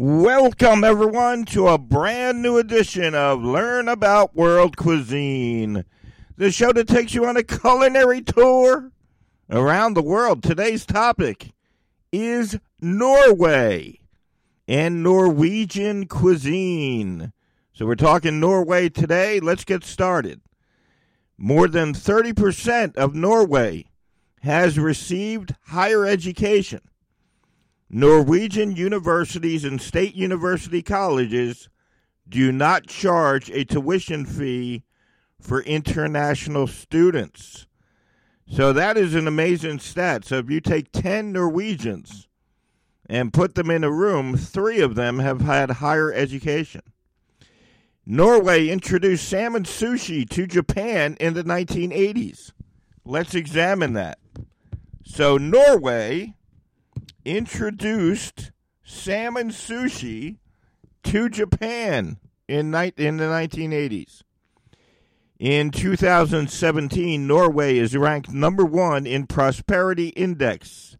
Welcome, everyone, to a brand new edition of Learn About World Cuisine, the show that takes you on a culinary tour around the world. Today's topic is Norway and Norwegian cuisine. So, we're talking Norway today. Let's get started. More than 30% of Norway has received higher education Norwegian universities and state university colleges do not charge a tuition fee for international students. So that is an amazing stat. So if you take 10 Norwegians and put them in a room, three of them have had higher education. Norway introduced salmon sushi to Japan in the 1980s. Let's examine that. So, Norway introduced salmon sushi to Japan in, ni- in the 1980s. In 2017, Norway is ranked number one in Prosperity Index,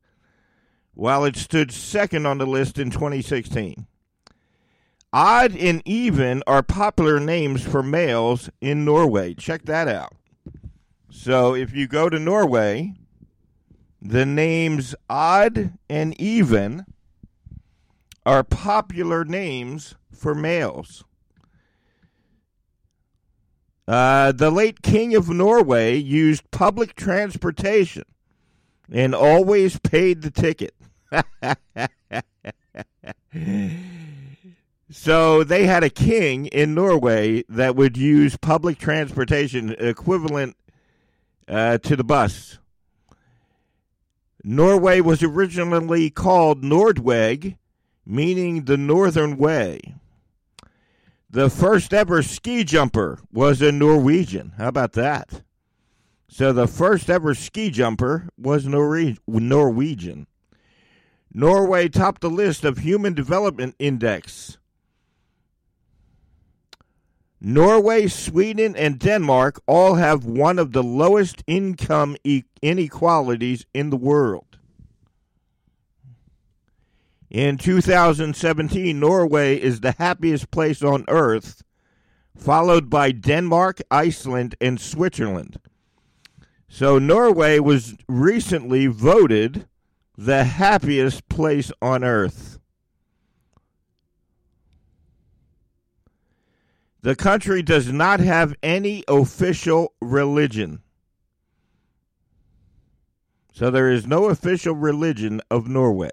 while it stood second on the list in 2016. Odd and even are popular names for males in Norway. Check that out. So if you go to Norway, the names odd and even are popular names for males. Uh, the late King of Norway used public transportation and always paid the ticket. so they had a king in Norway that would use public transportation equivalent uh, to the bus. Norway was originally called Nordweg, meaning the Northern Way. The first ever ski jumper was a Norwegian. How about that? So the first ever ski jumper was Norwegian. Norway topped the list of Human Development Index. Norway, Sweden, and Denmark all have one of the lowest income inequalities in the world. In 2017, Norway is the happiest place on earth, followed by Denmark, Iceland, and Switzerland. So, Norway was recently voted the happiest place on earth. The country does not have any official religion. So there is no official religion of Norway.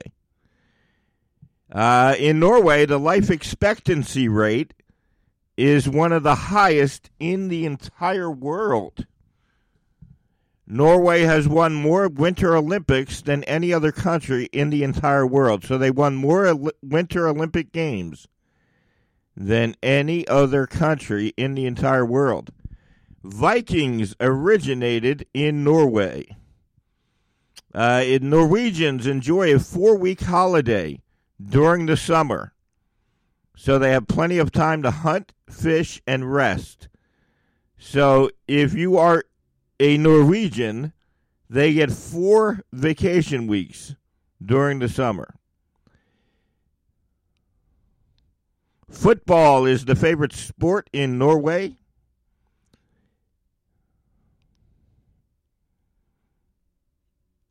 Uh, in Norway, the life expectancy rate is one of the highest in the entire world. Norway has won more Winter Olympics than any other country in the entire world. So they won more Winter Olympic Games than any other country in the entire world. Vikings originated in Norway. Uh, Norwegians enjoy a four week holiday during the summer, so they have plenty of time to hunt, fish, and rest. So if you are a Norwegian, they get four vacation weeks during the summer. Football is the favorite sport in Norway.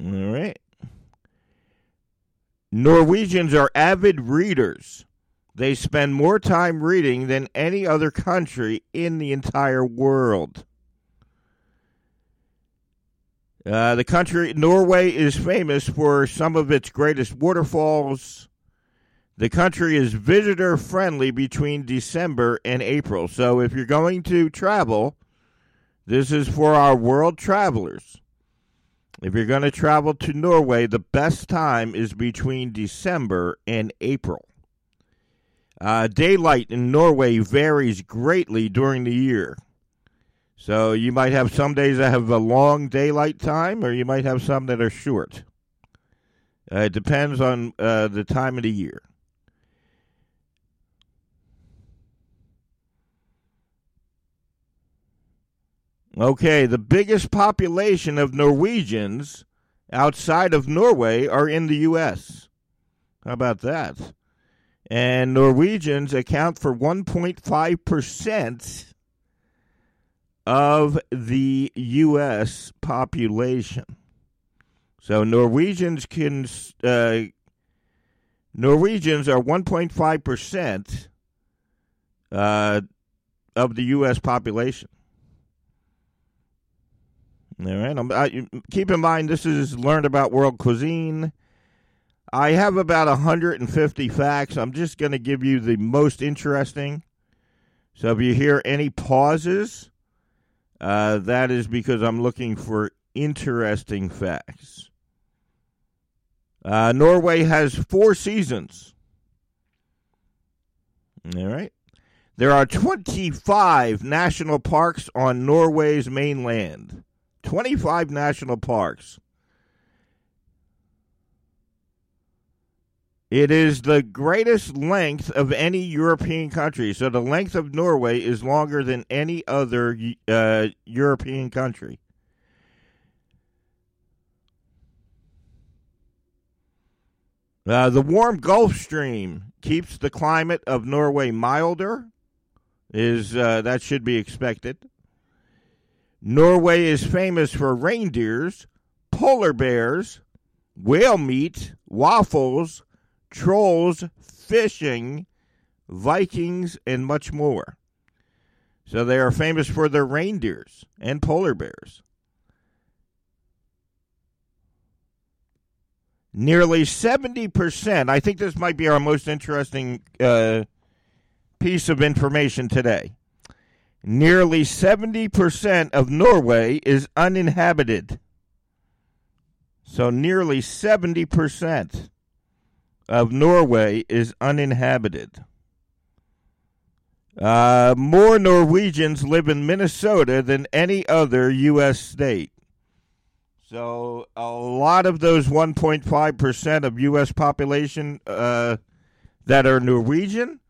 All right. Norwegians are avid readers. They spend more time reading than any other country in the entire world. Uh, the country, Norway, is famous for some of its greatest waterfalls. The country is visitor friendly between December and April. So if you're going to travel, this is for our world travelers. If you're going to travel to Norway, the best time is between December and April. Uh, daylight in Norway varies greatly during the year. So you might have some days that have a long daylight time, or you might have some that are short. Uh, it depends on uh, the time of the year. Okay, the biggest population of Norwegians outside of Norway are in the U.S. How about that? and Norwegians account for 1.5% of the U.S. population. So Norwegians can uh, Norwegians are 1.5% uh, of the U.S. population. All right. I, keep in mind, this is learned about world cuisine. I have about 150 facts. I'm just going to give you the most interesting. So if you hear any pauses, uh, that is because I'm looking for interesting facts. Uh, Norway has four seasons. All right. There are 25 national parks on Norway's mainland. 25 national parks. It is the greatest length of any European country. So the length of Norway is longer than any other uh, European country. Uh, the warm Gulf Stream keeps the climate of Norway milder. Is uh, that should be expected? Norway is famous for reindeers, polar bears, whale meat, waffles, trolls, fishing, Vikings, and much more. So they are famous for their reindeers and polar bears. Nearly 70%, I think this might be our most interesting uh, piece of information today. Nearly 70% of Norway is uninhabited. So nearly 70% of Norway is uninhabited. Uh, more Norwegians live in Minnesota than any other U.S. state. So a lot of those 1.5% of U.S. population uh, that are Norwegian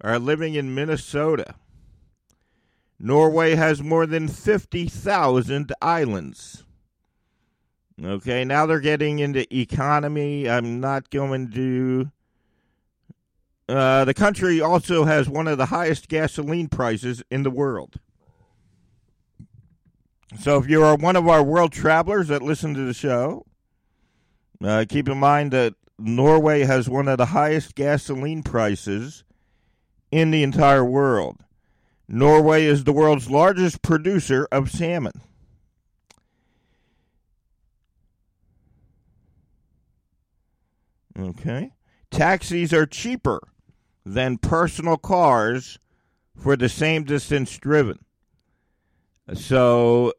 are living in Minnesota. Norway has more than 50,000 islands. Okay, now they're getting into economy. I'm not going to. Uh, the country also has one of the highest gasoline prices in the world. So if you are one of our world travelers that listen to the show, uh, keep in mind that Norway has one of the highest gasoline prices in the entire world. Norway is the world's largest producer of salmon. Okay. Taxis are cheaper than personal cars for the same distance driven. So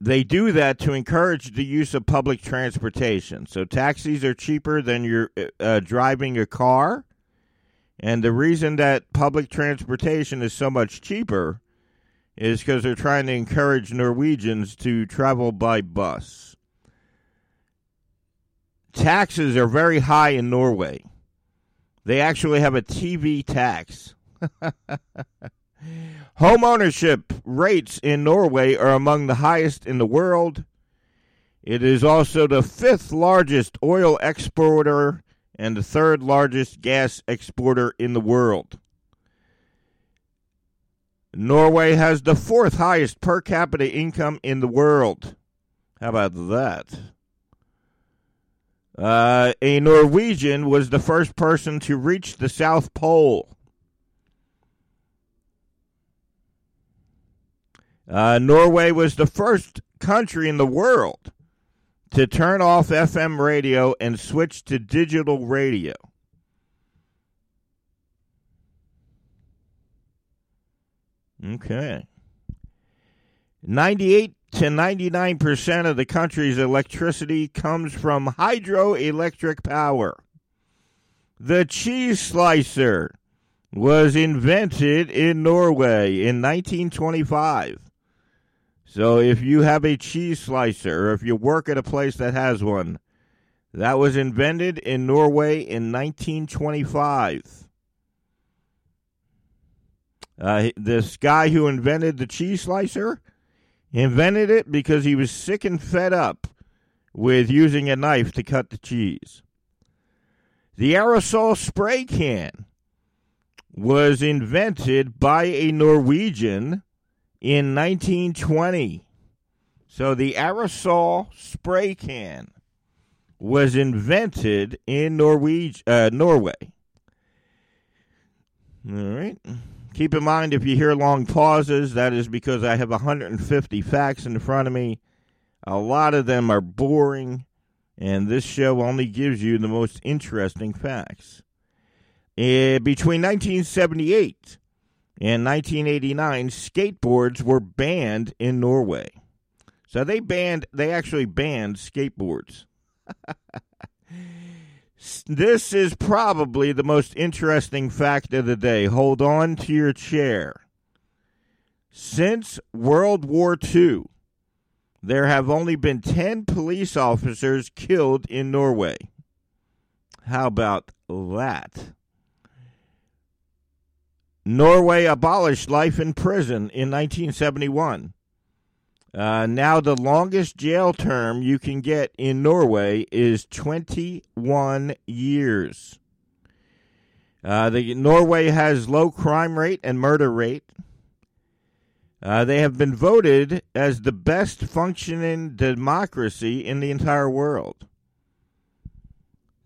they do that to encourage the use of public transportation. So taxis are cheaper than you're uh, driving a car. And the reason that public transportation is so much cheaper is because they're trying to encourage Norwegians to travel by bus taxes are very high in Norway. They actually have a TV tax. Home ownership rates in Norway are among the highest in the world. It is also the fifth largest oil exporter and the third largest gas exporter in the world. Norway has the fourth highest per capita income in the world. How about that? Uh, a Norwegian was the first person to reach the South Pole. Uh, Norway was the first country in the world to turn off FM radio and switch to digital radio. Okay. 98 to 99% of the country's electricity comes from hydroelectric power. The cheese slicer was invented in Norway in 1925. So if you have a cheese slicer or if you work at a place that has one, that was invented in Norway in 1925. Uh, this guy who invented the cheese slicer invented it because he was sick and fed up with using a knife to cut the cheese. The aerosol spray can was invented by a Norwegian in 1920. So the aerosol spray can was invented in uh, Norway. All right. Keep in mind if you hear long pauses, that is because I have 150 facts in front of me. A lot of them are boring, and this show only gives you the most interesting facts. Uh, between 1978 and 1989, skateboards were banned in Norway. So they banned, they actually banned skateboards. this is probably the most interesting fact of the day. Hold on to your chair. Since World War II, there have only been 10 police officers killed in Norway. How about that? Norway abolished life in prison in 1971. Uh, now, the longest jail term you can get in Norway is 21 years. Uh, the Norway has low crime rate and murder rate. Uh, they have been voted as the best functioning democracy in the entire world.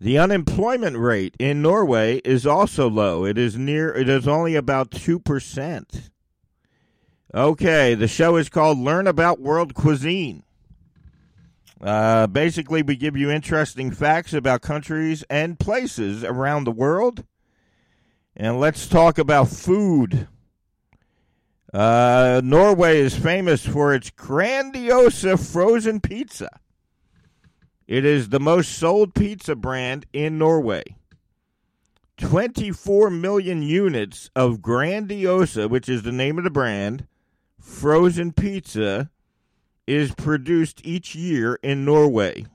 The unemployment rate in Norway is also low. It is near it is only about 2%. Okay, the show is called Learn About World Cuisine. Uh, basically, we give you interesting facts about countries and places around the world. And let's talk about food. Uh, Norway is famous for its Grandiosa frozen pizza. It is the most sold pizza brand in Norway. 24 million units of Grandiosa, which is the name of the brand, frozen pizza is produced each year in Norway.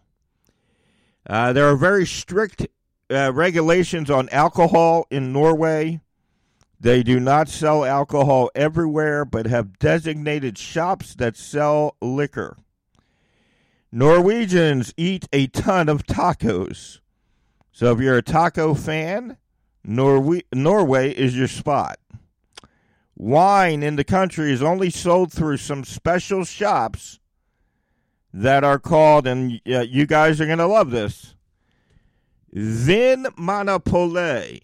Uh, there are very strict uh, regulations on alcohol in Norway. They do not sell alcohol everywhere, but have designated shops that sell liquor. Norwegians eat a ton of tacos. So if you're a taco fan, Norway is your spot. Wine in the country is only sold through some special shops that are called, and uh, you guys are going to love this, Vinmonopole.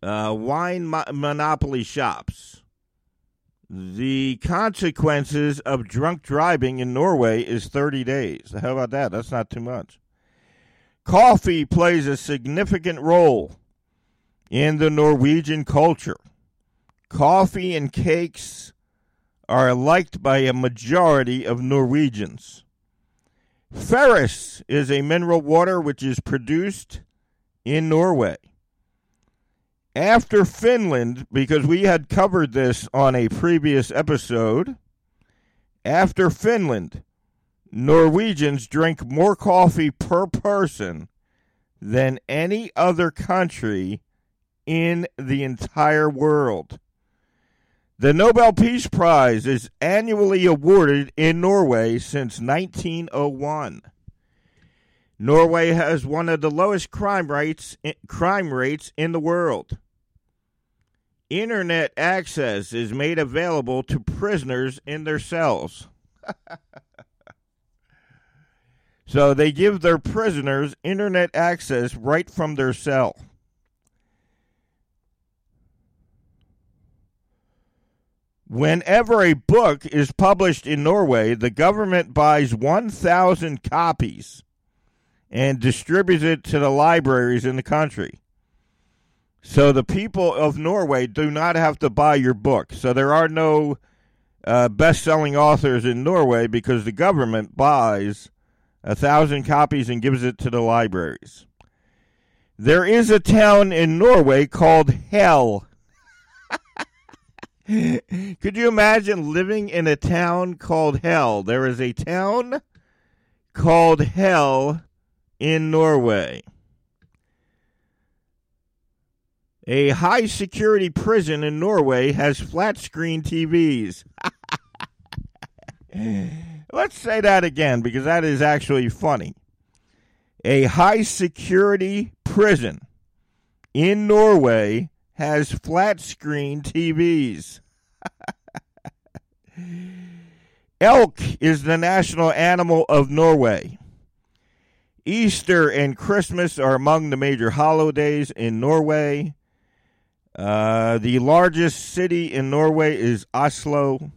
Uh, wine mo- monopoly shops. The consequences of drunk driving in Norway is 30 days. How about that? That's not too much. Coffee plays a significant role in the Norwegian culture. Coffee and cakes are liked by a majority of Norwegians. Farris is a mineral water which is produced in Norway. After Finland, because we had covered this on a previous episode, after Finland, Norwegians drink more coffee per person than any other country in the entire world. The Nobel Peace Prize is annually awarded in Norway since 1901. Norway has one of the lowest crime rates crime rates in the world. Internet access is made available to prisoners in their cells. so they give their prisoners internet access right from their cell. Whenever a book is published in Norway, the government buys 1,000 copies and distributes it to the libraries in the country. So the people of Norway do not have to buy your book. So there are no uh, best selling authors in Norway because the government buys a thousand copies and gives it to the libraries. There is a town in Norway called Hell. Could you imagine living in a town called Hell? There is a town called Hell in Norway. A high security prison in Norway has flat screen TVs. Let's say that again because that is actually funny. A high security prison in Norway has flat screen TVs. Elk is the national animal of Norway. Easter and Christmas are among the major holidays in Norway. Uh, the largest city in Norway is Oslo.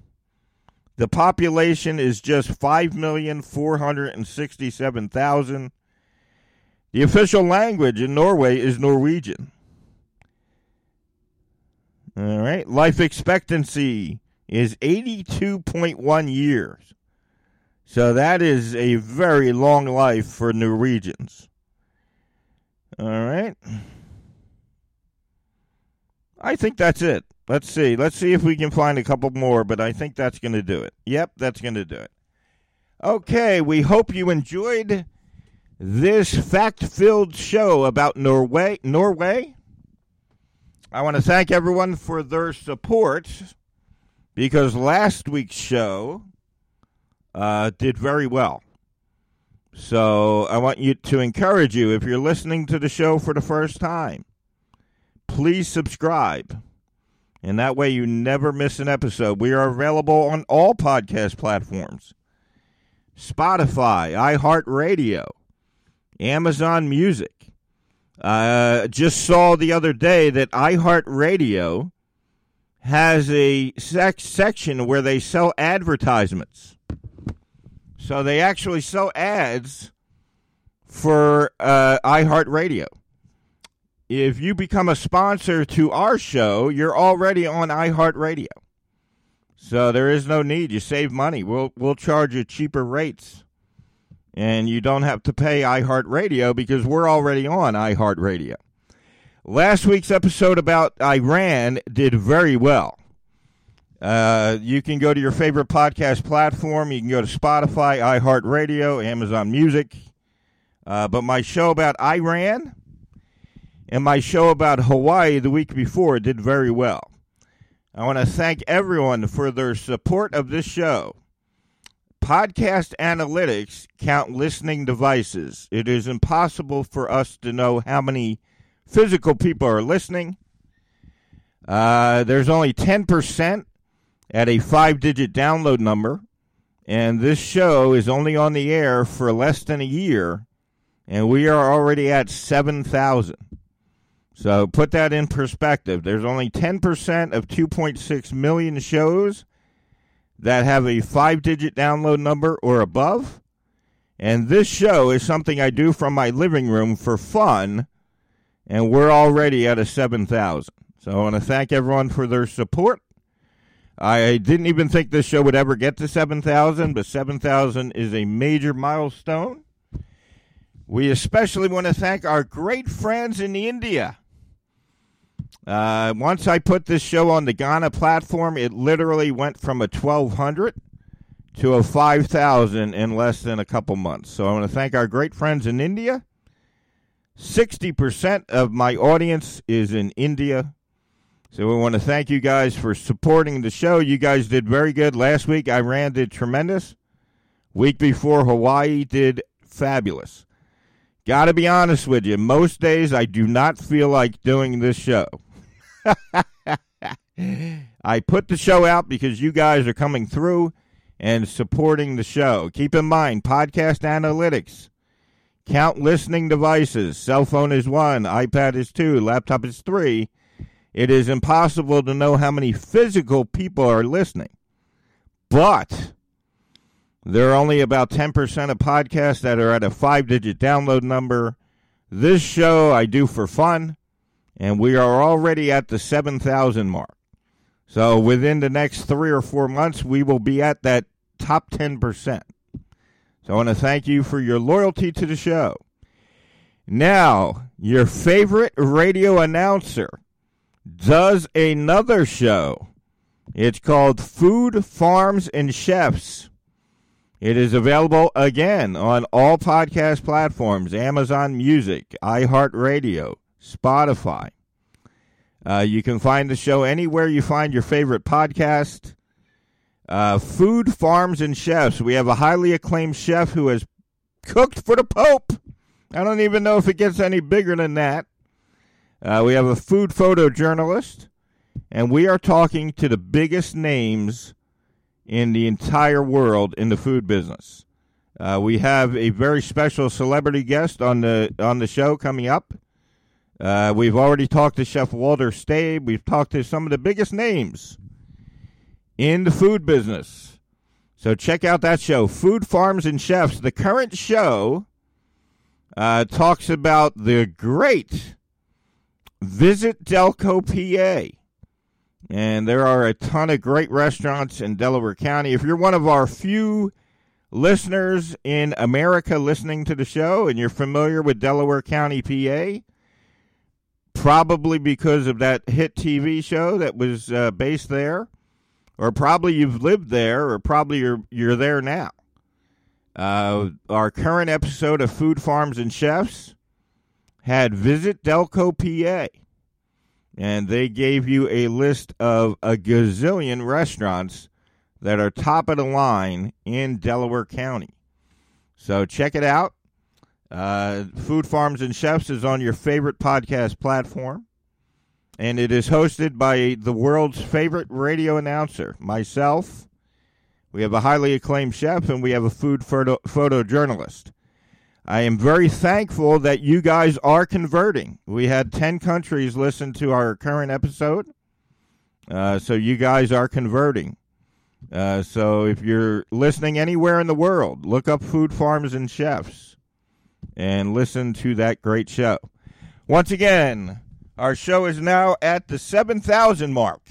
The population is just 5,467,000. The official language in Norway is Norwegian. All right. Life expectancy is 82.1 years. So that is a very long life for Norwegians. All right. I think that's it. Let's see. Let's see if we can find a couple more, but I think that's going to do it. Yep, that's going to do it. Okay, we hope you enjoyed this fact-filled show about Norway. Norway. I want to thank everyone for their support because last week's show uh, did very well. So I want you to encourage you if you're listening to the show for the first time, please subscribe. And that way you never miss an episode. We are available on all podcast platforms Spotify, iHeartRadio, Amazon Music. Uh, just saw the other day that iHeartRadio has a sec- section where they sell advertisements. So they actually sell ads for uh, iHeartRadio. If you become a sponsor to our show, you're already on iHeartRadio. So there is no need. You save money. We'll we'll charge you cheaper rates. And you don't have to pay iHeartRadio because we're already on iHeartRadio. Last week's episode about Iran did very well. Uh, you can go to your favorite podcast platform. You can go to Spotify, iHeartRadio, Amazon Music. Uh, but my show about Iran and my show about Hawaii the week before did very well. I want to thank everyone for their support of this show. Podcast analytics count listening devices. It is impossible for us to know how many physical people are listening. Uh, there's only 10% at a five digit download number. And this show is only on the air for less than a year. And we are already at 7,000. So put that in perspective. There's only 10% of 2.6 million shows that have a five digit download number or above. And this show is something I do from my living room for fun. And we're already at a 7,000. So I want to thank everyone for their support. I didn't even think this show would ever get to 7,000, but 7,000 is a major milestone. We especially want to thank our great friends in India. Uh, once I put this show on the Gaana platform, it literally went from a 1,200 to a 5,000 in less than a couple months. So I want to thank our great friends in India. 60% of my audience is in India. So we want to thank you guys for supporting the show. You guys did very good last week. Iran did tremendous. Week before, Hawaii did fabulous. Got to be honest with you. Most days, I do not feel like doing this show. I put the show out because you guys are coming through and supporting the show. Keep in mind, podcast analytics count listening devices. Cell phone is one, iPad is two, laptop is three it is impossible to know how many physical people are listening. But there are only about 10% of podcasts that are at a five digit download number. This show I do for fun, and we are already at the 7,000 mark. So within the next three or four months, we will be at that top 10%. So I want to thank you for your loyalty to the show. Now, your favorite radio announcer does another show. It's called Food, Farms, and Chefs. It is available again on all podcast platforms Amazon Music, iHeartRadio, Spotify. Uh, you can find the show anywhere you find your favorite podcast. Uh, Food, Farms, and Chefs. We have a highly acclaimed chef who has cooked for the Pope. I don't even know if it gets any bigger than that. Uh, we have a food photojournalist, and we are talking to the biggest names in the entire world in the food business. Uh, we have a very special celebrity guest on the on the show coming up. Uh, we've already talked to Chef Walter Staib. We've talked to some of the biggest names in the food business. So check out that show, Food Farms and Chefs. The current show uh, talks about the great Visit Delco, PA. And there are a ton of great restaurants in Delaware County. If you're one of our few listeners in America listening to the show and you're familiar with Delaware County, PA, probably because of that hit TV show that was uh, based there, or probably you've lived there, or probably you're you're there now. Uh, our current episode of Food Farms and Chefs had Visit Delco, PA, and they gave you a list of a gazillion restaurants that are top of the line in Delaware County. So check it out. Uh, Food Farms and Chefs is on your favorite podcast platform, and it is hosted by the world's favorite radio announcer, myself. We have a highly acclaimed chef, and we have a food photo- photojournalist. I am very thankful that you guys are converting. We had 10 countries listen to our current episode, uh, so you guys are converting. Uh, so if you're listening anywhere in the world, look up Food Farms and Chefs and listen to that great show. Once again, our show is now at the 7,000 mark.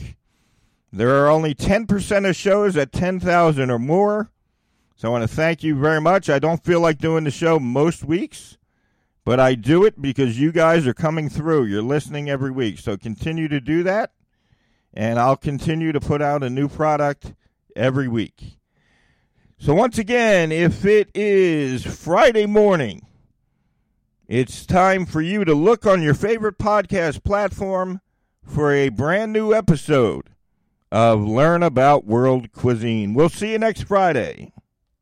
There are only 10% of shows at 10,000 or more. So I want to thank you very much. I don't feel like doing the show most weeks, but I do it because you guys are coming through. You're listening every week. So continue to do that, and I'll continue to put out a new product every week. So once again, if it is Friday morning, it's time for you to look on your favorite podcast platform for a brand new episode of Learn About World Cuisine. We'll see you next Friday.